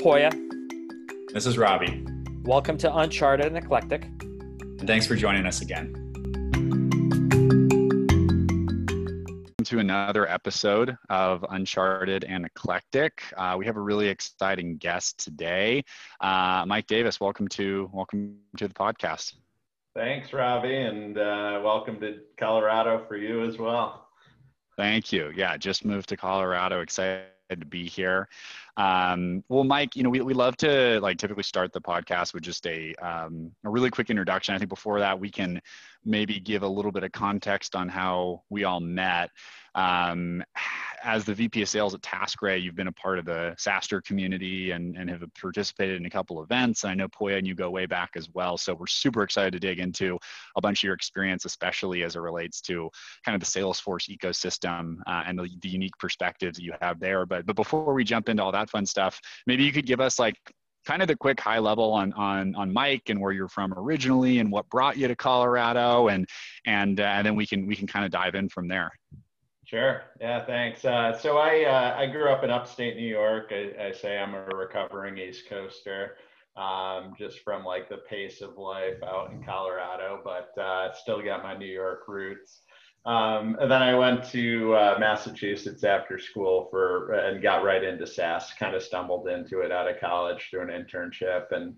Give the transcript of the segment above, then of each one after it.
Poya. This is Robbie. Welcome to Uncharted and Eclectic. And thanks for joining us again. to another episode of Uncharted and Eclectic. Uh, we have a really exciting guest today, uh, Mike Davis. Welcome to welcome to the podcast. Thanks, Robbie, and uh, welcome to Colorado for you as well. Thank you. Yeah, just moved to Colorado. Excited to be here. Um, well, Mike, you know, we, we love to like typically start the podcast with just a, um, a really quick introduction. I think before that, we can maybe give a little bit of context on how we all met. Um, as the VP of sales at TaskRay, you've been a part of the SaaStr community and, and have participated in a couple events. I know Poya and you go way back as well. So we're super excited to dig into a bunch of your experience, especially as it relates to kind of the Salesforce ecosystem uh, and the, the unique perspectives that you have there. But, but before we jump into all that fun stuff, maybe you could give us like kind of the quick high level on on on Mike and where you're from originally and what brought you to Colorado and and uh, and then we can we can kind of dive in from there. Sure. Yeah. Thanks. Uh, so I uh, I grew up in upstate New York. I, I say I'm a recovering East Coaster, um, just from like the pace of life out in Colorado, but uh, still got my New York roots. Um, and then I went to uh, Massachusetts after school for and got right into SaaS. Kind of stumbled into it out of college through an internship and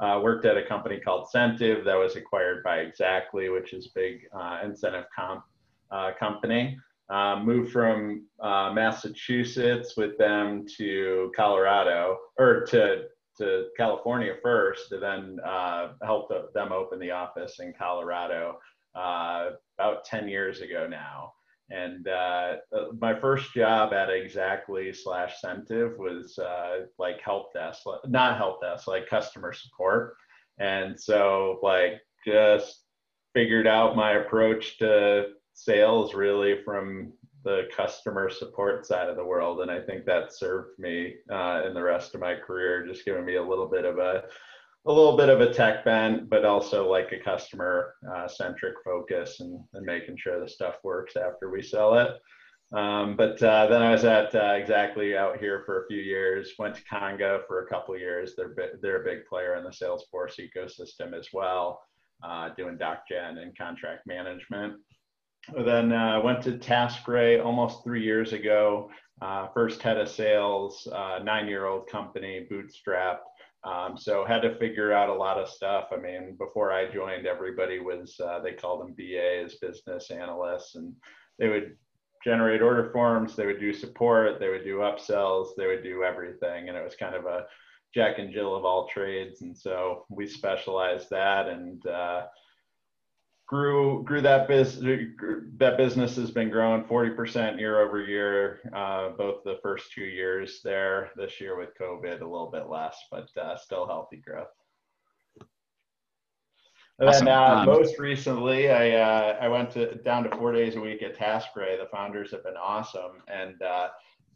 uh, worked at a company called Centive that was acquired by Xactly, which is big uh, incentive comp uh, company. Um, moved from uh, Massachusetts with them to Colorado or to to California first, and then uh, helped them open the office in Colorado uh, about 10 years ago now. And uh, uh, my first job at Xactly slash Centive was uh, like help desk, not help desk, like customer support. And so, like, just figured out my approach to sales really from the customer support side of the world. And I think that served me uh, in the rest of my career, just giving me a little bit of a, a little bit of a tech bent, but also like a customer uh, centric focus and, and making sure the stuff works after we sell it. Um, but uh, then I was at uh, Xactly out here for a few years. Went to Conga for a couple years. They're they're a big player in the Salesforce ecosystem as well, uh, doing DocGen and contract management. Then uh, went to TaskRay almost three years ago. Uh, first head of sales, uh, nine-year-old company, bootstrapped. Um, so had to figure out a lot of stuff. I mean, before I joined, everybody was uh, they called them BAs, business analysts, and they would generate order forms, they would do support, they would do upsells, they would do everything, and it was kind of a Jack and Jill of all trades. And so we specialized that and uh, grew grew that business that business has been growing 40% year over year uh, both the first two years there this year with covid a little bit less but uh, still healthy growth. And awesome. then uh, um, most recently i uh, i went to down to four days a week at taskray the founders have been awesome. And uh,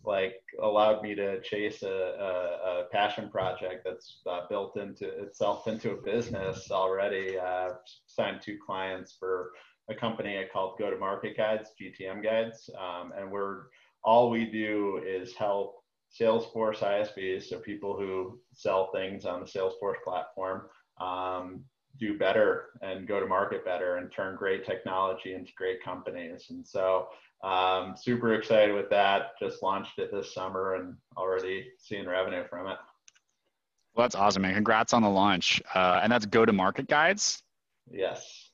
like allowed me to chase a, a, a passion project that's uh, built into itself into a business already. Uh, signed two clients for a company called Go to Market Guides, GTM Guides, um, and we're all we do is help Salesforce ISVs, so people who sell things on the Salesforce platform, um, do better and go to market better and turn great technology into great companies. And so um, super excited with that. Just launched it this summer and already seeing revenue from it. Well, that's awesome, man. Congrats on the launch. Uh, and that's go to market guides. Yes.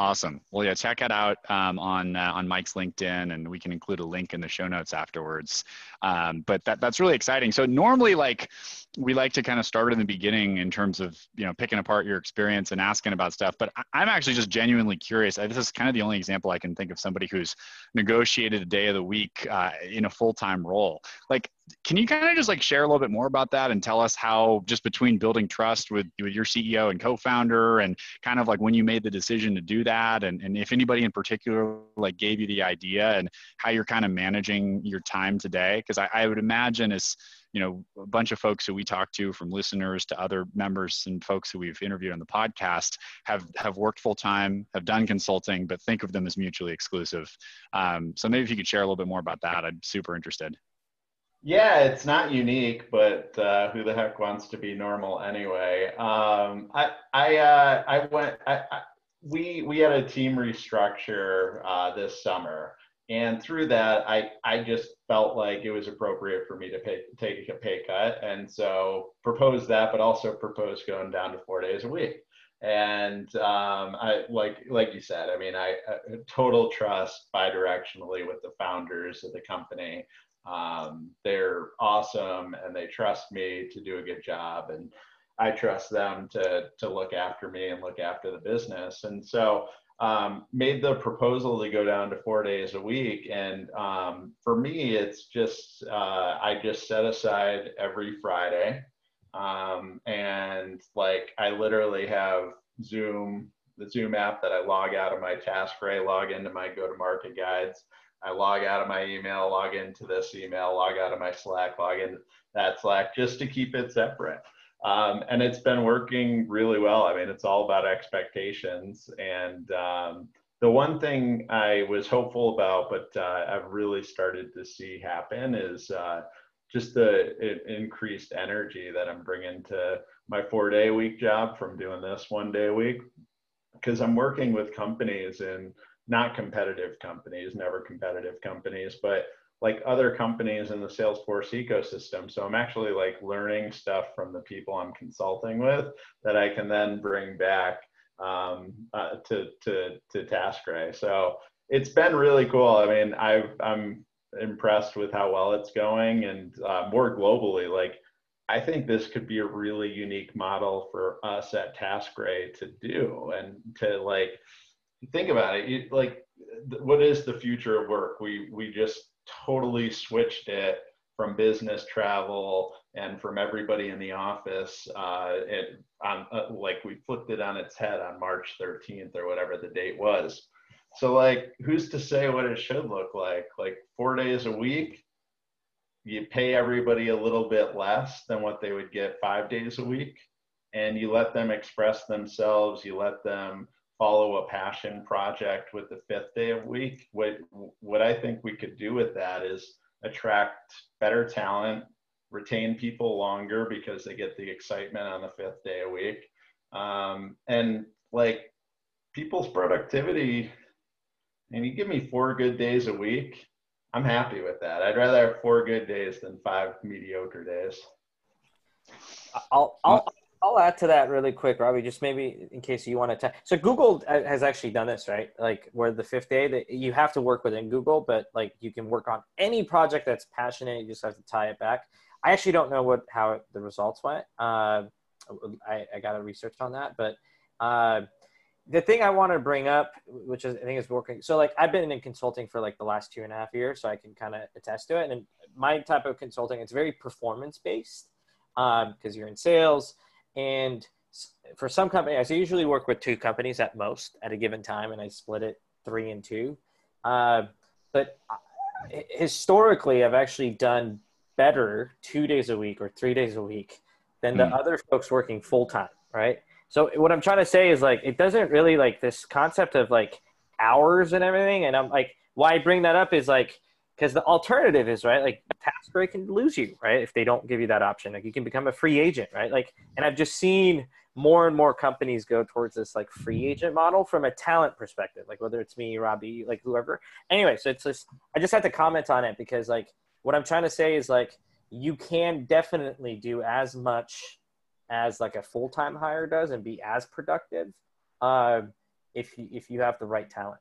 Awesome. Well, yeah, check it out um, on uh, on Mike's LinkedIn, and we can include a link in the show notes afterwards. Um, but that that's really exciting. So normally, like we like to kind of start in the beginning in terms of you know picking apart your experience and asking about stuff. But I, am actually just genuinely curious. This is kind of the only example I can think of somebody who's negotiated a day of the week uh, in a full time role. Like can you kind of just like share a little bit more about that and tell us how just between building trust with, with your ceo and co-founder and kind of like when you made the decision to do that and, and if anybody in particular like gave you the idea and how you're kind of managing your time today because I, I would imagine as you know a bunch of folks who we talk to from listeners to other members and folks who we've interviewed on the podcast have have worked full time have done consulting but think of them as mutually exclusive um, so maybe if you could share a little bit more about that i'm super interested Yeah, it's not unique, but uh, who the heck wants to be normal anyway? Um, I I uh, I went. I, I, we we had a team restructure uh, this summer, and through that, I I just felt like it was appropriate for me to pay, take a pay cut, and so proposed that, but also proposed going down to four days a week. And um, I like like you said, I mean, I, I total trust bidirectionally with the founders of the company. Um, they're awesome and they trust me to do a good job. And i trust them to to look after me and look after the business. And so um, made the proposal to go down to four days a week. And um, for me it's just uh, i just set aside every friday. Um, and like i literally have zoom the zoom app that i log out of my TaskRay log into my go to market guides. I log out of my email, log into this email, log out of my Slack, log in that Slack just to keep it separate. Um, and it's been working really well. I mean, it's all about expectations. And um, the one thing I was hopeful about, but uh, I've really started to see happen is uh, just the increased energy that I'm bringing to my four day week job from doing this one day a week. Because I'm working with companies and not competitive companies, never competitive companies, but like other companies in the Salesforce ecosystem. So I'm actually like learning stuff from the people I'm consulting with that I can then bring back um, uh, to to to TaskRay. So it's been really cool. I mean, I've I'm impressed with how well it's going, and uh, more globally, like I think this could be a really unique model for us at TaskRay to do and to like think about it, you, like what is the future of work? We we just totally switched it from business travel and from everybody in the office. Uh, it on uh, like we flipped it on its head on March 13th or whatever the date was. So like, who's to say what it should look like? Like four days a week, you pay everybody a little bit less than what they would get five days a week, and you let them express themselves. You let them follow a passion project with the fifth day of week. What what I think we could do with that is attract better talent, retain people longer because they get the excitement on the fifth day a week, um, and like people's productivity. And you give me four good days a week, I'm happy with that. I'd rather have four good days than five mediocre days. I'll I'll I'll add to that really quick, Robbie, just maybe in case you want to. so Google uh, has actually done this, right? Like where the fifth day that you have to work within Google, but like you can work on any project that's passionate. You just have to tie it back. I actually don't know what how it, the results went. Uh, I, I got to research on that, but uh, the thing I want to bring up, which is, I think is working. So like I've been in consulting for like the last two and a half years, so I can kind of attest to it. And my type of consulting, it's very performance based because um, you're in sales and for some companies, I usually work with two companies at most at a given time, and I split it three and two. Uh, but historically, I've actually done better two days a week or three days a week than the mm. other folks working full time, right? So what I'm trying to say is like it doesn't really like this concept of like hours and everything. And I'm like, why I bring that up is like because the alternative is right like TaskRay can lose you right if they don't give you that option. Like you can become a free agent right? Like and i've just seen more and more companies go towards this like free agent model from a talent perspective like whether it's me robbie like whoever. Anyway so it's just i just had to comment on it because like what i'm trying to say is like you can definitely do as much as like a full-time hire does and be as productive uh, if you if you have the right talent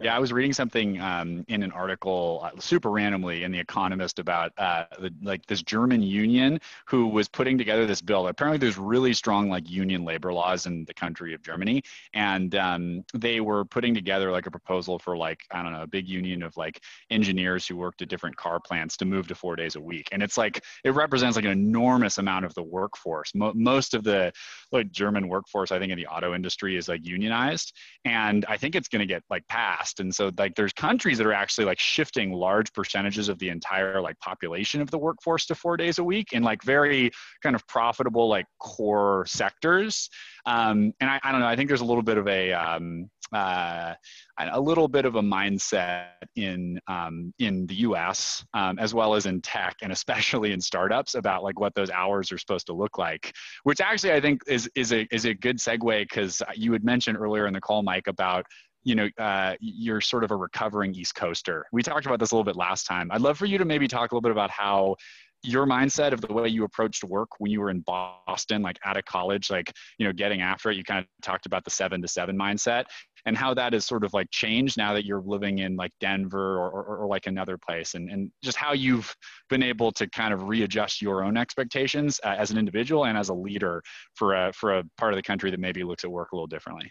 yeah, I was reading something um, in an article uh, super randomly in The Economist about uh, the, like this German union who was putting together this bill. Apparently, there's really strong like union labor laws in the country of Germany, and um, they were putting together like a proposal for like I don't know a big union of like engineers who worked at different car plants to move to four days a week, and it's like it represents like an enormous amount of the workforce. Mo- most of the like German workforce, I think, in the auto industry is like unionized, and I think it's going to get like passed fast and so like there's countries that are actually like shifting large percentages of the entire like population of the workforce to four days a week in like very kind of profitable like core sectors um, and I, I don't know i think there's a little bit of a um, uh, a little bit of a mindset in um, in the U.S. Um, as well as in tech, and especially in startups, about like what those hours are supposed to look like. Which actually I think is is a is a good segue because you had mentioned earlier in the call, Mike, about you know uh, you're sort of a recovering East Coaster. We talked about this a little bit last time. I'd love for you to maybe talk a little bit about how your mindset of the way you approached work when you were in Boston, like out of college, like, you know, getting after it, you kind of talked about the seven to seven mindset and how that has sort of like changed now that you're living in like Denver or, or, or like another place and, and just how you've been able to kind of readjust your own expectations uh, as an individual and as a leader for a, for a part of the country that maybe looks at work a little differently.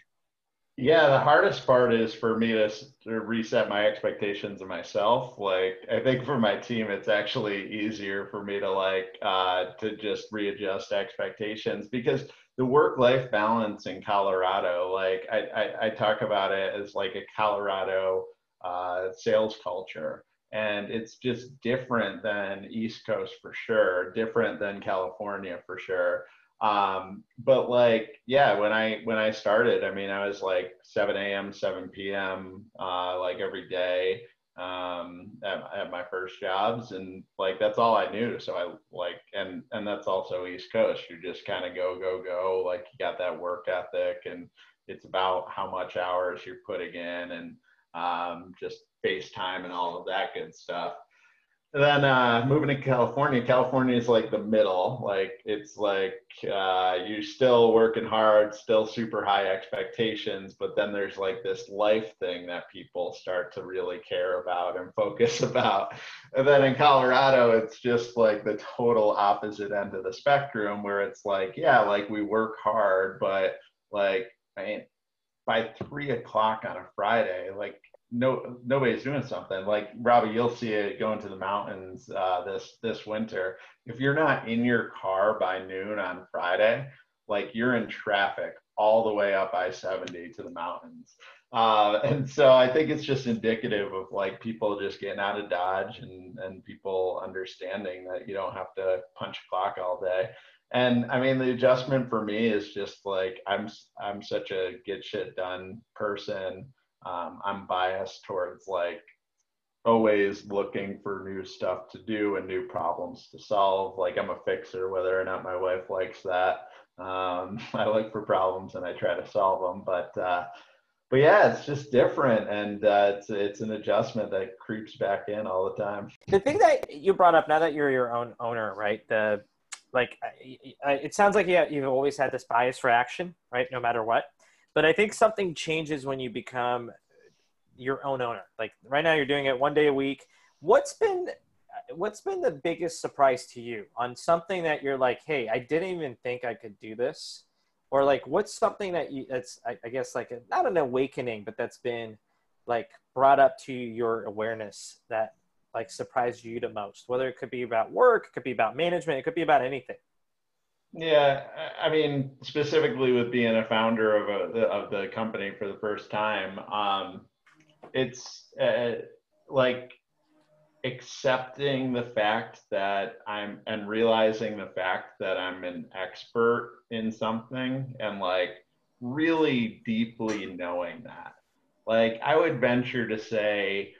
Yeah, the hardest part is for me to, to, reset my expectations of myself. Like, I think for my team, it's actually easier for me to like uh, to just readjust expectations because the work-life balance in Colorado, like I, I, I talk about it as like a Colorado uh, sales culture, and it's just different than East Coast for sure, different than California for sure um but like yeah when i when i started i mean i was like 7 a.m 7 p.m uh like every day um at, at my first jobs. And like that's all i knew. So i like and and that's also east coast. You just kind of go go go. Like you got that work ethic and it's about how much hours you're putting in and um just face time and all of that good stuff then uh, moving to California, California is like the middle. Like it's like uh, you're still working hard, still super high expectations, but then there's like this life thing that people start to really care about and focus about. And then in Colorado, it's just like the total opposite end of the spectrum, where it's like, yeah, like we work hard, but like I mean, by three o'clock on a Friday, like no nobody's doing something. Like robbie you'll see it going to the mountains uh, this this winter. If you're not in your car by noon on friday like you're in traffic all the way up i-70 to the mountains. Uh, and so i think it's just indicative of like people just getting out of dodge and and people understanding that you don't have to punch a clock all day. And i mean the adjustment for me is just like i'm i'm such a get shit done person um, I'm biased towards like always looking for new stuff to do and new problems to solve. Like I'm a fixer, whether or not my wife likes that. Um, I look for problems and I try to solve them, but uh, but yeah, it's just different, and uh, it's it's an adjustment that creeps back in all the time. The thing that you brought up now that you're your own owner, right? The like, it sounds like you you've always had this bias for action, right? No matter what. But I think something changes when you become your own owner. Like right now, you're doing it one day a week. What's been what's been the biggest surprise to you on something that you're like, hey, I didn't even think I could do this, or like what's something that you that's I, I guess like a, not an awakening, but that's been like brought up to your awareness that like surprised you the most whether it could be about work it could be about management it could be about anything yeah, I mean, specifically with being a founder of a of the company for the first time, um, it's uh, like accepting the fact that I'm and realizing the fact that I'm an expert in something and like really deeply knowing that. Like I would venture to say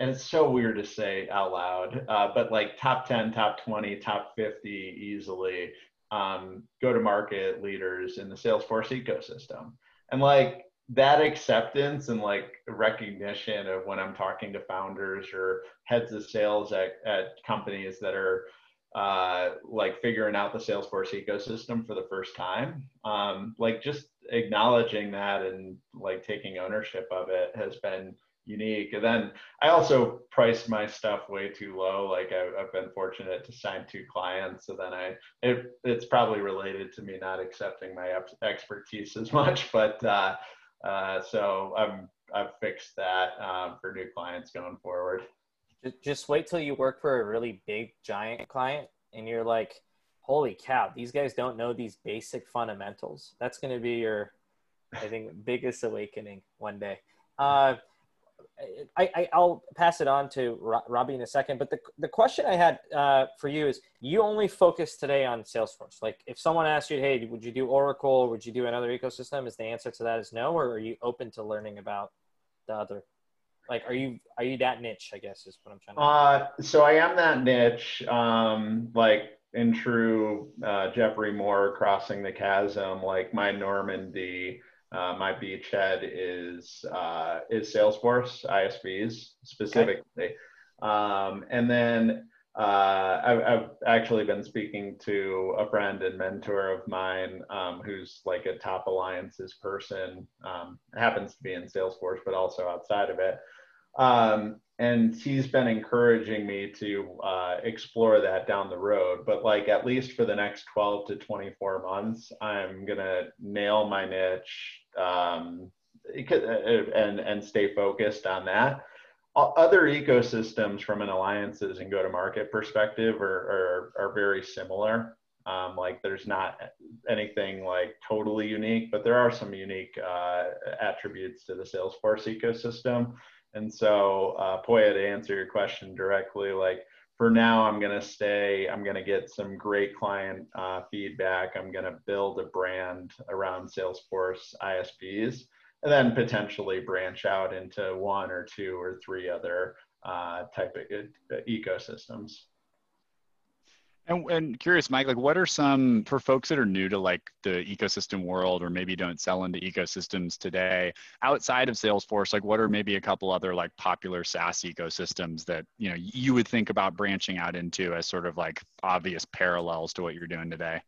and it's so weird to say out loud, uh, but like top 10, top 20, top 50 easily um, go to market leaders in the Salesforce ecosystem. And like that acceptance and like recognition of when I'm talking to founders or heads of sales at, at companies that are uh, like figuring out the Salesforce ecosystem for the first time, um, like just acknowledging that and like taking ownership of it has been unique. And then I also priced my stuff way too low. Like I, have been fortunate to sign two clients, so then I it, it's probably related to me not accepting my expertise as much. But uh, uh, so I'm I've fixed that um, for new clients going forward. Just wait till you work for a really big giant client, and you're like, "Holy cow! These guys don't know these basic fundamentals." That's going to be your, I think, biggest awakening one day. Uh, I, I will pass it on to Robbie in a second. But the the question I had uh, for you is, you only focus today on Salesforce. Like, if someone asked you, hey, would you do Oracle? Would you do another ecosystem? Is the answer to that is no, or are you open to learning about the other? Like, are you are you that niche? I guess is what I'm trying to. Uh, so I am that niche. Um, like in true uh, Geoffrey Moore crossing the chasm, like my Normandy uh, my beachhead is uh, is Salesforce ISVs specifically, okay. um, and then uh, I've, I've, actually been speaking to a friend and mentor of mine um, who's like a top alliances person, um, happens to be in Salesforce, but also outside of it. And he's been encouraging me to uh, explore that down the road. But like at least for the next 12 to 24 months i'm gonna nail my niche um, and and stay focused on that. Other ecosystems from an alliances and go to market perspective are, are, are very similar. Um, like there's not anything like totally unique but there are some unique uh, attributes to the salesforce ecosystem and so, uh, Poya, to answer your question directly, like for now, I'm going to stay, I'm going to get some great client uh, feedback. I'm going to build a brand around Salesforce ISVs and then potentially branch out into one or two or three other uh, type of uh, ecosystems. And, and curious, Mike, like what are some for folks that are new to like the ecosystem world or maybe don't sell into ecosystems today outside of Salesforce, like what are maybe a couple other like popular SaaS ecosystems that you know you would think about branching out into as sort of like obvious parallels to what you're doing today?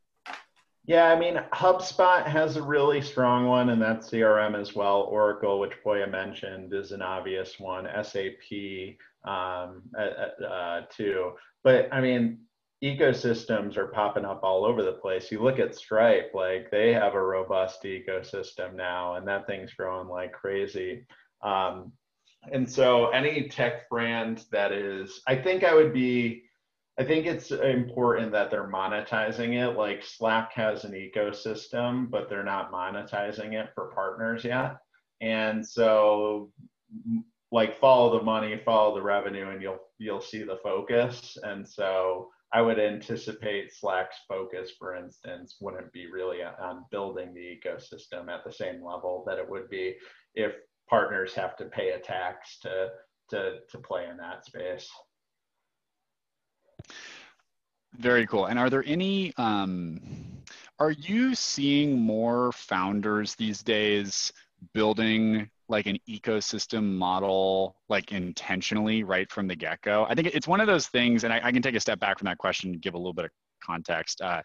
Yeah, I mean, HubSpot has a really strong one, and that's CRM as well. Oracle, which Poya mentioned, is an obvious one. SAP um, uh, uh, too. But I mean, ecosystems are popping up all over the place. You look at Stripe, like they have a robust ecosystem now, and that thing's growing like crazy. Um, and so, any tech brand that is, I think I would be, I think it's important that they're monetizing it. Like Slack has an ecosystem, but they're not monetizing it for partners yet. And so, like follow the money, follow the revenue, and you'll you'll see the focus. And so I would anticipate Slack's focus, for instance, wouldn't be really on building the ecosystem at the same level that it would be if partners have to pay a tax to to to play in that space. Very cool. And are there any? Um, are you seeing more founders these days building like an ecosystem model like intentionally right from the get-go. I think it's one of those things and I, I can take a step back from that question and give a little bit of context. Uh,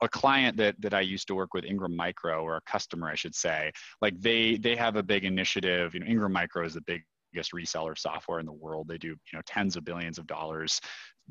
a client that that i used to work with ingram micro or a customer i should say like they they have a big initiative. You know ingram micro is the big biggest reseller software in the world. They do, you know, tens of billions of dollars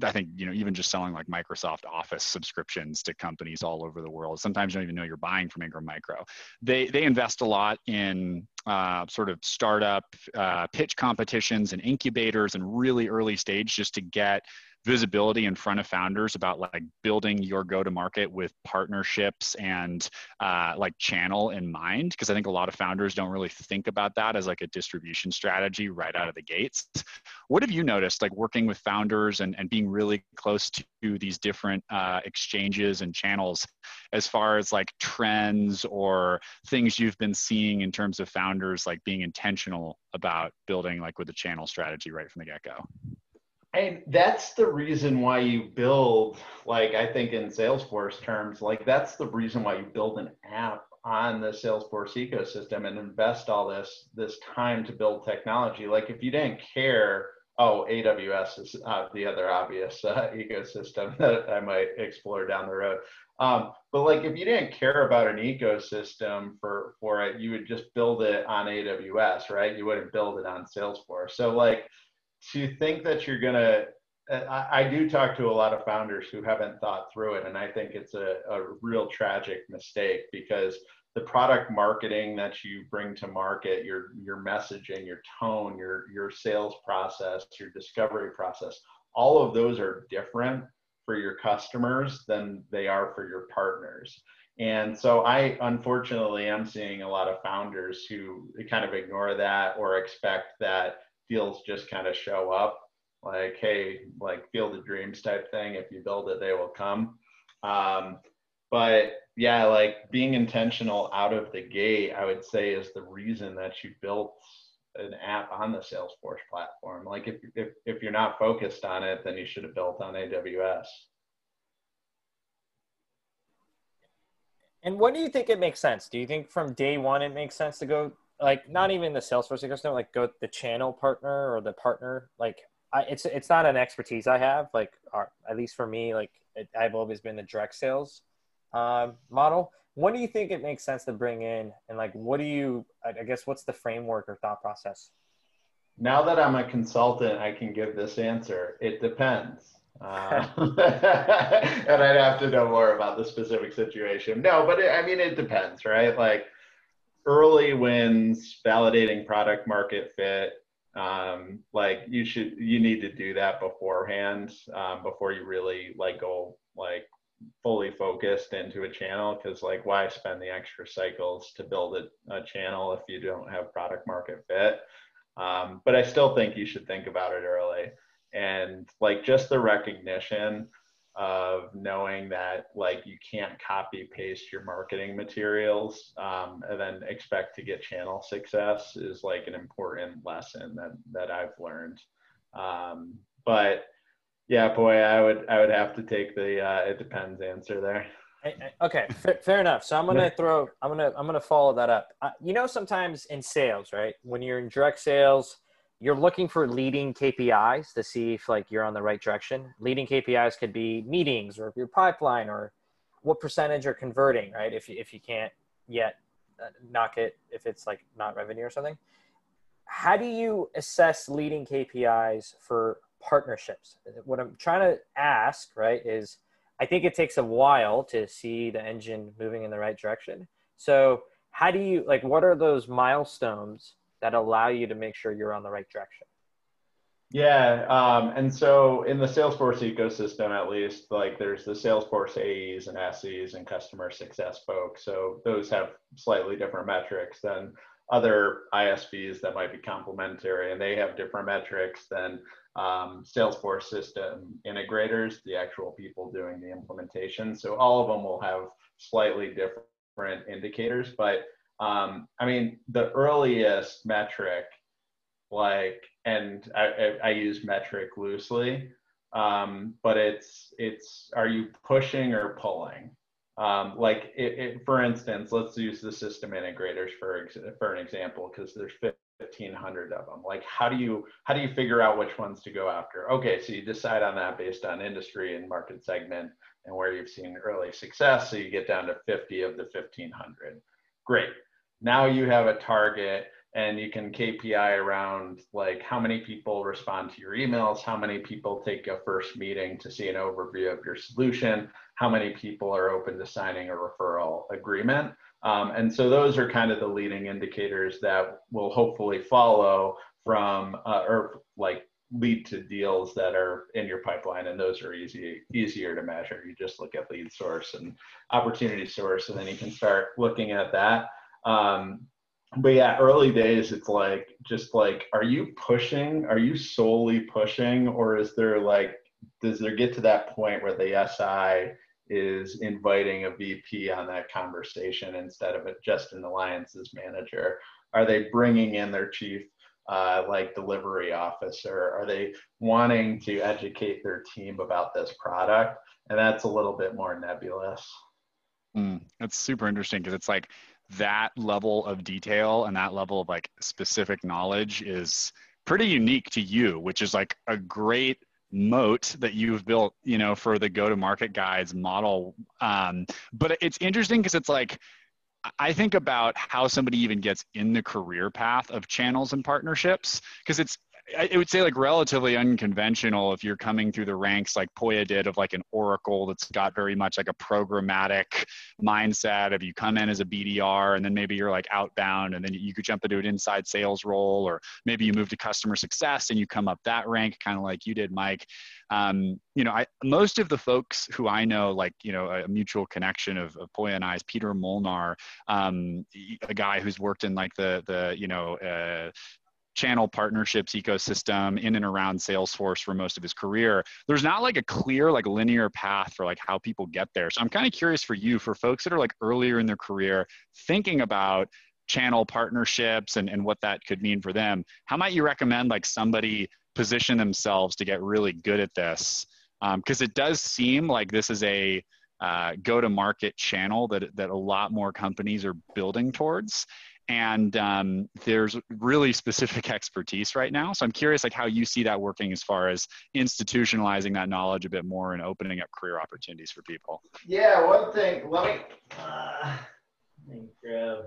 I think you know even just selling like Microsoft Office subscriptions to companies all over the world. Sometimes you don't even know you're buying from Ingram Micro. They they invest a lot in uh, sort of startup uh, pitch competitions and incubators and really early stage just to get visibility in front of founders about like building your go to market with partnerships and uh, like channel in mind because i think a lot of founders don't really think about that as like a distribution strategy right out of the gates. What have you noticed like working with founders and, and being really close to these different uh, exchanges and channels as far as like trends or things you've been seeing in terms of founders like being intentional about building like with the channel strategy right from the get-go and that's the reason why you build, like I think in Salesforce terms, like that's the reason why you build an app on the Salesforce ecosystem and invest all this this time to build technology. Like if you didn't care, oh, AWS is uh, the other obvious uh, ecosystem that I might explore down the road. Um, but like if you didn't care about an ecosystem for for it, you would just build it on AWS, right? You wouldn't build it on Salesforce. So like to think that you're going to uh, I, I, do talk to a lot of founders who haven't thought through it and i think it's a, a real tragic mistake because the product marketing that you bring to market your your messaging your tone your your sales process your discovery process all of those are different for your customers than they are for your partners. And so I unfortunately am seeing a lot of founders who kind of ignore that or expect that deals just kind of show up like, hey, like field of dreams type thing. If you build it, they will come. Um, but yeah, like being intentional out of the gate, I would say is the reason that you built an app on the Salesforce platform. Like if, if, if you're not focused on it, then you should have built on AWS. And when do you think it makes sense? Do you think from day one it makes sense to go like not even the Salesforce ecosystem, like go the channel partner or the partner? Like I, it's it's not an expertise I have. Like our, at least for me, like it, I've always been the direct sales um, model. What do you think it makes sense to bring in, and like what do you? I guess what's the framework or thought process? Now that I'm a consultant, I can give this answer. It depends. Uh, and I'd have to know more about the specific situation. No, but it, I mean, it depends, right? Like early wins, validating product market fit. Um, like you should, you need to do that beforehand um, before you really like go like fully focused into a channel. Because like, why spend the extra cycles to build a, a channel if you don't have product market fit? Um, but I still think you should think about it early and like just the recognition of knowing that like you can't copy paste your marketing materials um, and then expect to get channel success is like an important lesson that that I've learned. Um, but yeah, boy, I would I would have to take the uh, it depends answer there. Okay, fair enough. So I'm gonna throw I'm gonna I'm gonna follow that up. Uh, you know, sometimes in sales, right? When you're in direct sales you're looking for leading KPIs to see if like you're on the right direction. Leading KPIs could be meetings or your pipeline or what percentage are converting, right? If you, if you can't yet uh, knock it, if it's like not revenue or something. How do you assess leading KPIs for partnerships? What I'm trying to ask, right, is I think it takes a while to see the engine moving in the right direction. So how do you like what are those milestones that allow you to make sure you're on the right direction? Yeah, um, and so in the Salesforce ecosystem, at least, like there's the Salesforce AEs and SEs and customer success folks. So those have slightly different metrics than other ISVs that might be complementary, and they have different metrics than um, Salesforce system integrators, the actual people doing the implementation. So all of them will have slightly different indicators, but um, I mean, the earliest metric, like, and I, I, I use metric loosely, um, but it's it's are you pushing or pulling? Um, like, it, it, for instance, let's use the system integrators for for an example, because there's 1500 of them. Like how do you how do you figure out which ones to go after? Okay so you decide on that based on industry and market segment and where you've seen early success. So you get down to 50 of the 1500 great now you have a target and you can KPI around like how many people respond to your emails, how many people take a first meeting to see an overview of your solution, how many people are open to signing a referral agreement. Um, and so those are kind of the leading indicators that will hopefully follow from uh, or like lead to deals that are in your pipeline and those are easy easier to measure you just look at lead source and opportunity source and then you can start looking at that um, but yeah, early days, it's like just like, are you pushing? Are you solely pushing, or is there like, does there get to that point where the SI is inviting a VP on that conversation instead of just an alliances manager? Are they bringing in their chief uh, like delivery officer? Are they wanting to educate their team about this product? And that's a little bit more nebulous. Mm, that's super interesting because it's like that level of detail and that level of like specific knowledge is pretty unique to you, which is like a great moat that you've built, you know, for the go-to-market guides model. Um, but it's interesting because it's like I think about how somebody even gets in the career path of channels and partnerships because it's I, would say like relatively unconventional if you're coming through the ranks like Poya did of like an Oracle that's got very much like a programmatic mindset of you come in as a BDR and then maybe you're like outbound and then you could jump into an inside sales role or maybe you move to customer success and you come up that rank kind of like you did Mike. Um, you know, I, most of the folks who I know, like, you know, a mutual connection of, of Poya and I is Peter Molnar, um, a guy who's worked in like the, the, you know, uh, channel partnerships ecosystem in and around Salesforce for most of his career. There's not like a clear, like linear path for like how people get there. So I'm kind of curious for you, for folks that are like earlier in their career, thinking about channel partnerships and, and what that could mean for them. How might you recommend like somebody position themselves to get really good at this? Because um, it does seem like this is a uh, go-to-market channel that that a lot more companies are building towards and um, there's really specific expertise right now. So i'm curious like how you see that working as far as institutionalizing that knowledge a bit more and opening up career opportunities for people. Yeah one thing let me uh, let me grab.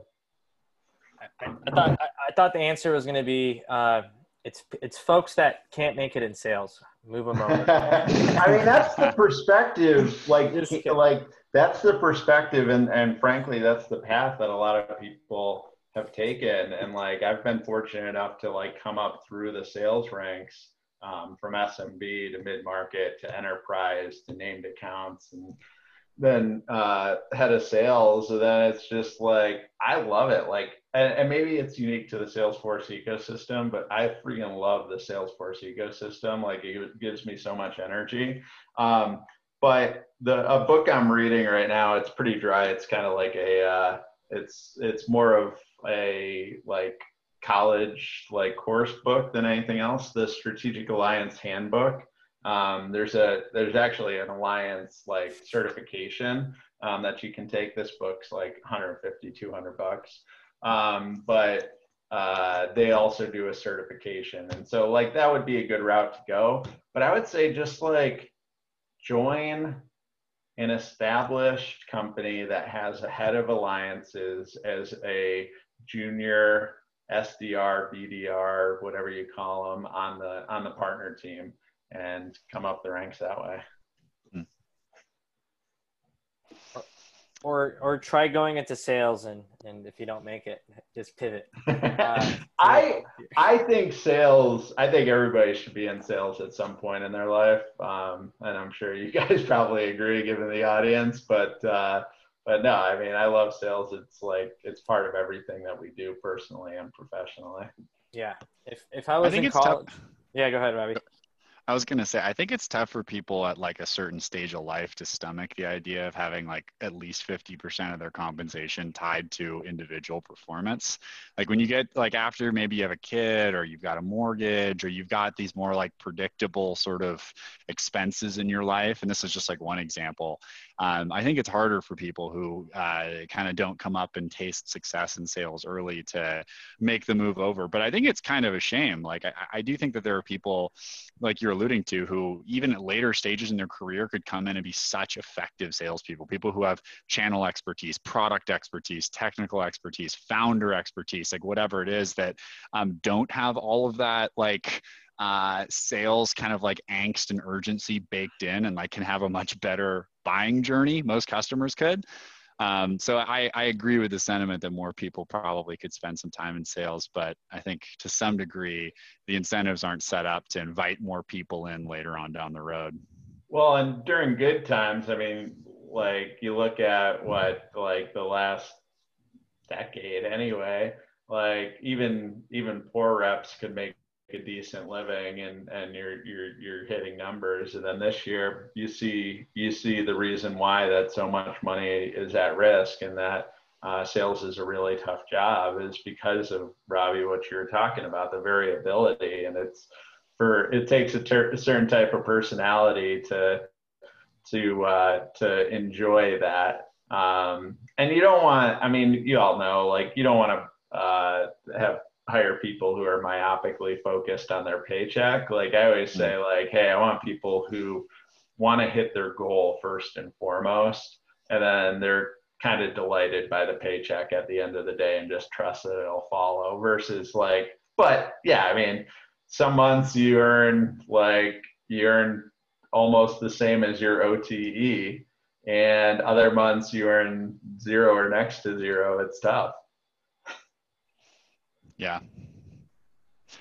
I, I, thought I, I, thought the answer was going to be uh, it's it's folks that can't make it in sales. Move them over. I mean that's the perspective like like that's the perspective and and frankly that's the path that a lot of people have taken. And like i've been fortunate enough to like come up through the sales ranks um, from smb to mid-market to enterprise to named accounts and then uh, head of sales. And then it's just like i love it. Like and, and, maybe it's unique to the salesforce ecosystem but i freaking love the salesforce ecosystem. Like it gives me so much energy. Um, but the a book i'm reading right now it's pretty dry. It's kind of like a uh, it's it's more of a like college like course book than anything else. The Strategic Alliance Handbook. Um, there's a there's actually an alliance like certification um, that you can take. This book's like 150 200 bucks, um, but uh, they also do a certification, and so like that would be a good route to go. But I would say just like join an established company that has a head of alliances as a junior SDR, BDR, whatever you call them, on the on the partner team, and come up the ranks that way. Or or try going into sales, and and if you don't make it, just pivot. Uh, I I think sales. I think everybody should be in sales at some point in their life, um, and I'm sure you guys probably agree, given the audience. But uh, but no, I mean, I love sales. It's like it's part of everything that we do personally and professionally. Yeah. If if I was I in college, yeah, go ahead, Robbie. I was gonna say, I think it's tough for people at like a certain stage of life to stomach the idea of having like at least 50% of their compensation tied to individual performance. Like when you get like after maybe you have a kid or you've got a mortgage or you've got these more like predictable sort of expenses in your life. And this is just like one example. Um, I think it's harder for people who uh, kind of don't come up and taste success in sales early to make the move over. But I think it's kind of a shame. Like I, I do think that there are people like you're alluding to who even at later stages in their career could come in and be such effective salespeople. People who have channel expertise, product expertise, technical expertise, founder expertise, like whatever it is that um, don't have all of that like uh, sales kind of like angst and urgency baked in and like can have a much better buying journey most customers could um, so I, I agree with the sentiment that more people probably could spend some time in sales but i think to some degree the incentives aren't set up to invite more people in later on down the road. Well and during good times i mean like you look at what like the last decade anyway like even even poor reps could make a decent living and and you're you're you're hitting numbers. And then this year you see you see the reason why that so much money is at risk and that uh, sales is a really tough job is because of Robbie what you were talking about the variability. And it's for it takes a, ter- a certain type of personality to to uh, to enjoy that. Um, and you don't want I mean you all know like you don't want to uh, have hire people who are myopically focused on their paycheck. Like I always say, mm. like, hey, I want people who want to hit their goal first and foremost, and then they're kind of delighted by the paycheck at the end of the day and just trust that it'll follow versus like, but yeah, I mean, some months you earn like you earn almost the same as your OTE, and other months you earn zero or next to zero. It's tough. Yeah.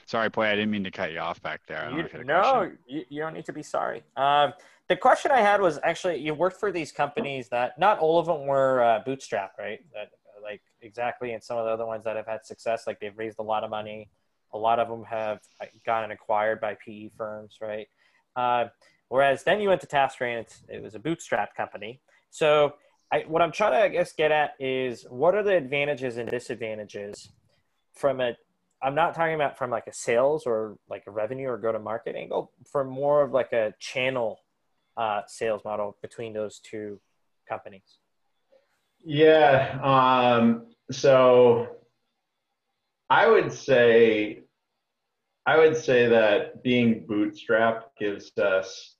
Sorry, Poya, I didn't mean to cut you off back there. You, no, you, you, don't need to be sorry. Um, the question I had was actually you worked for these companies that not all of them were uh, bootstrap, right? That, like exactly, and some of the other ones that have had success, like they've raised a lot of money. A lot of them have uh, gotten acquired by PE firms, right? Uh, whereas then you went to TaskRay, and it was a bootstrap company. So I, what I'm trying to, I guess, get at is what are the advantages and disadvantages from a I'm not talking about from like a sales or like a revenue or go to market angle, for more of like a channel uh, sales model between those two companies. Yeah. Um, so I would say, I would say that being bootstrapped gives us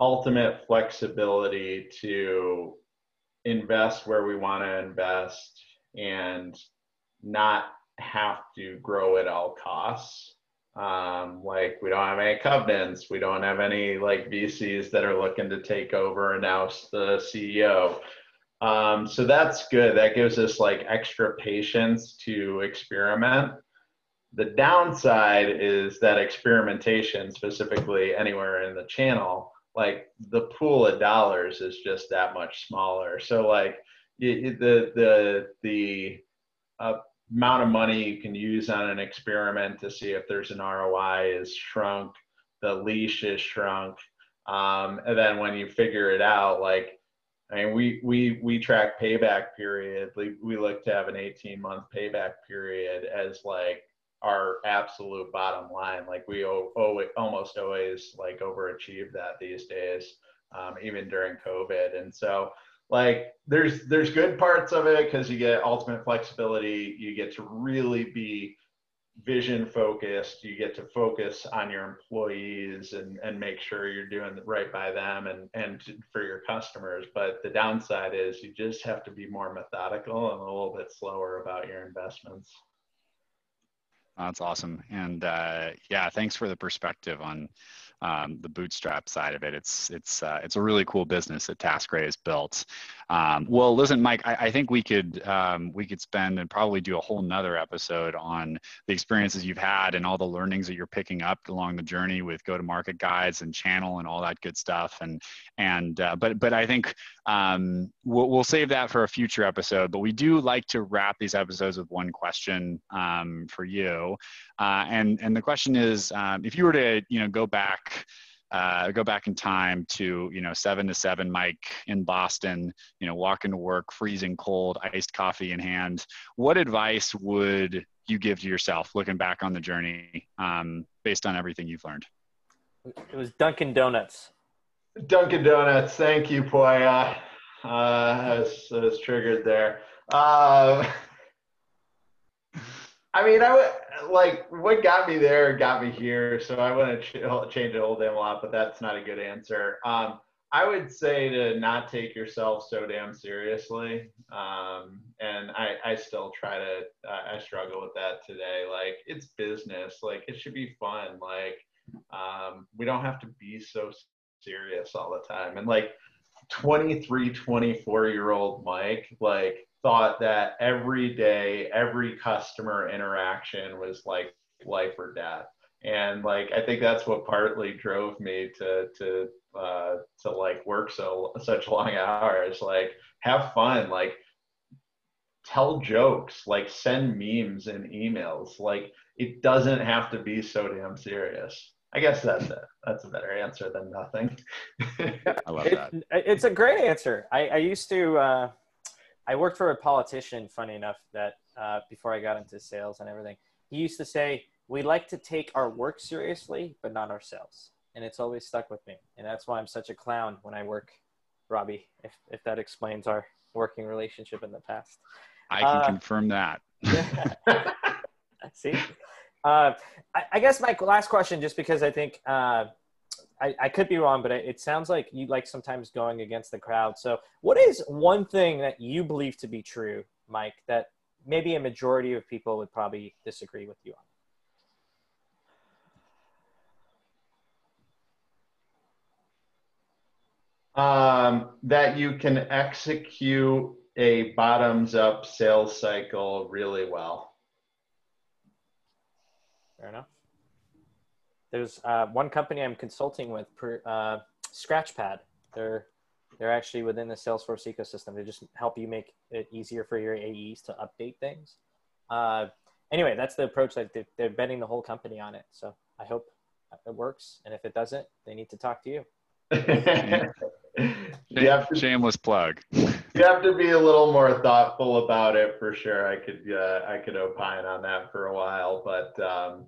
ultimate flexibility to invest where we want to invest and not have to grow at all costs. Um, like we don't have any covenants, we don't have any like VCs that are looking to take over and oust the CEO. Um, so that's good. That gives us like extra patience to experiment. The downside is that experimentation, specifically anywhere in the channel, like the pool of dollars is just that much smaller. So like the the the uh, amount of money you can use on an experiment to see if there's an ROI is shrunk, the leash is shrunk, um, and then when you figure it out, like I mean, we we we track payback period. We, we look to have an 18 month payback period as like our absolute bottom line. Like we owe, o- almost always like overachieve that these days, um, even during COVID. And so like there's there's good parts of it because you get ultimate flexibility. You get to really be vision focused. You get to focus on your employees and and make sure you're doing right by them and and for your customers. But the downside is you just have to be more methodical and a little bit slower about your investments. That's awesome. And uh, yeah thanks for the perspective on um, the bootstrap side of it. It's it's uh, it's a really cool business that TaskRay has built. Um, well, listen, Mike, I, I think we could um, we could spend and probably do a whole nother episode on the experiences you've had and all the learnings that you're picking up along the journey with go-to-market guides and channel and all that good stuff. And and uh, but but I think um, we'll, we'll save that for a future episode. But we do like to wrap these episodes with one question um, for you, uh, and and the question is, um, if you were to you know go back uh, go back in time to you know seven to seven Mike in Boston, you know walking to work, freezing cold, iced coffee in hand. What advice would you give to yourself looking back on the journey um, based on everything you've learned? It was Dunkin' Donuts. Dunkin' Donuts. Thank you, Poya. Uh, I, was, I was triggered there. Uh, I mean, I would like what got me there got me here, so I want to ch- change a whole damn lot, but that's not a good answer. Um, I would say to not take yourself so damn seriously, um, and I, I still try to. Uh, I struggle with that today. Like it's business. Like it should be fun. Like um, we don't have to be so serious all the time. And like 23, 24 year old Mike, like thought that every day, every customer interaction was like life or death. And like I think that's what partly drove me to to uh, to like work so such long hours. Like have fun, like tell jokes, like send memes and emails. Like it doesn't have to be so damn serious. I guess that's it. That's a better answer than nothing. I love that. it's a great answer. I, I used to. Uh, I worked for a politician, funny enough, that uh, before I got into sales and everything, he used to say, We like to take our work seriously, but not ourselves. And it's always stuck with me. And that's why I'm such a clown when I work, Robbie, if, if that explains our working relationship in the past. I can uh, confirm that. See? Uh, I, I, guess my last question, just because I think uh, I, I could be wrong, but it, it sounds like you like sometimes going against the crowd. So, what is one thing that you believe to be true, Mike, that maybe a majority of people would probably disagree with you on? Um, that you can execute a bottoms up sales cycle really well. Fair enough. There's uh, one company I'm consulting with, per, uh, Scratchpad. They're they're actually within the Salesforce ecosystem. They just help you make it easier for your AEs to update things. Uh, anyway, that's the approach that they're, they're betting the whole company on it. So I hope it works. And if it doesn't, they need to talk to you. you have to, Shameless plug. you have to be a little more thoughtful about it for sure. I could uh, I could opine on that for a while, but um,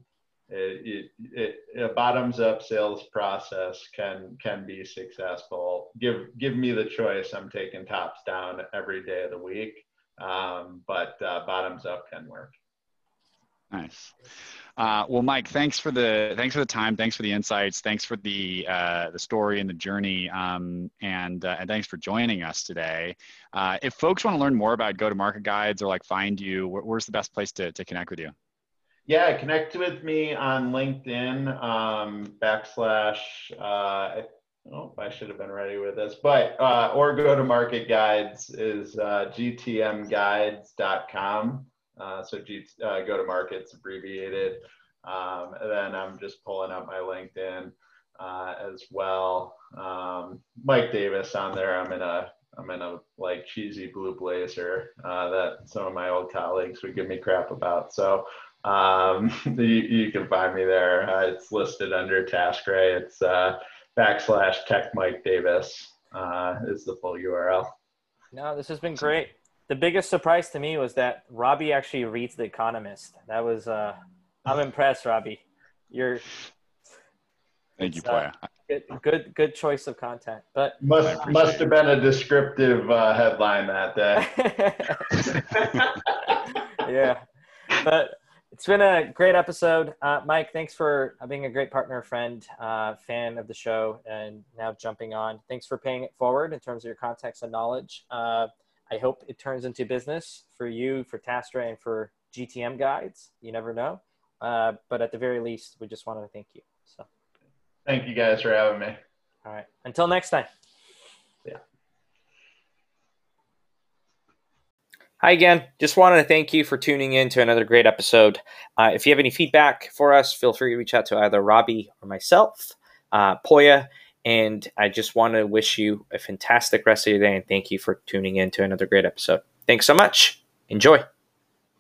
it, it, a bottoms up sales process can can be successful. Give give me the choice. I'm taking tops down every day of the week, um, but uh, bottoms up can work. Nice. Uh, well, Mike, thanks for the thanks for the time. Thanks for the insights. Thanks for the uh, the story and the journey. Um, and uh, and thanks for joining us today. Uh, if folks want to learn more about go to market guides or like find you, where, where's the best place to to connect with you? Yeah, connect with me on LinkedIn um, backslash. Uh, oh, I should have been ready with this, but uh, or go to market guides is gtmguides.com. Uh, so G, uh, go to markets abbreviated. Um, and then I'm just pulling up my LinkedIn uh, as well. Um, Mike Davis on there. I'm in a I'm in a like cheesy blue blazer uh, that some of my old colleagues would give me crap about. So um, you, you, can find me there. Uh, it's listed under TaskRay. It's uh, backslash Tech Mike Davis is the full URL. No, this has been great the biggest surprise to me was that Robbie actually reads The Economist. That was uh, I'm impressed, Robbie. You're thank you, Poya. Uh, good, good, good choice of content. But must must have been a descriptive uh, headline that day. yeah, but it's been a great episode, uh, Mike. Thanks for being a great partner, friend, uh, fan of the show, and now jumping on. Thanks for paying it forward in terms of your context and knowledge. Uh, I hope it turns into business for you, for TaskRay, and for GTM guides. You never know. Uh, but at the very least, we just wanted to thank you. So, thank you guys for having me. All right. Until next time. Yeah. Hi again. Just wanted to thank you for tuning in to another great episode. Uh, if you have any feedback for us, feel free to reach out to either Robbie or myself. Uh, Poya and I just want to wish you a fantastic rest of your day and thank you for tuning in to another great episode. Thanks so much. Enjoy.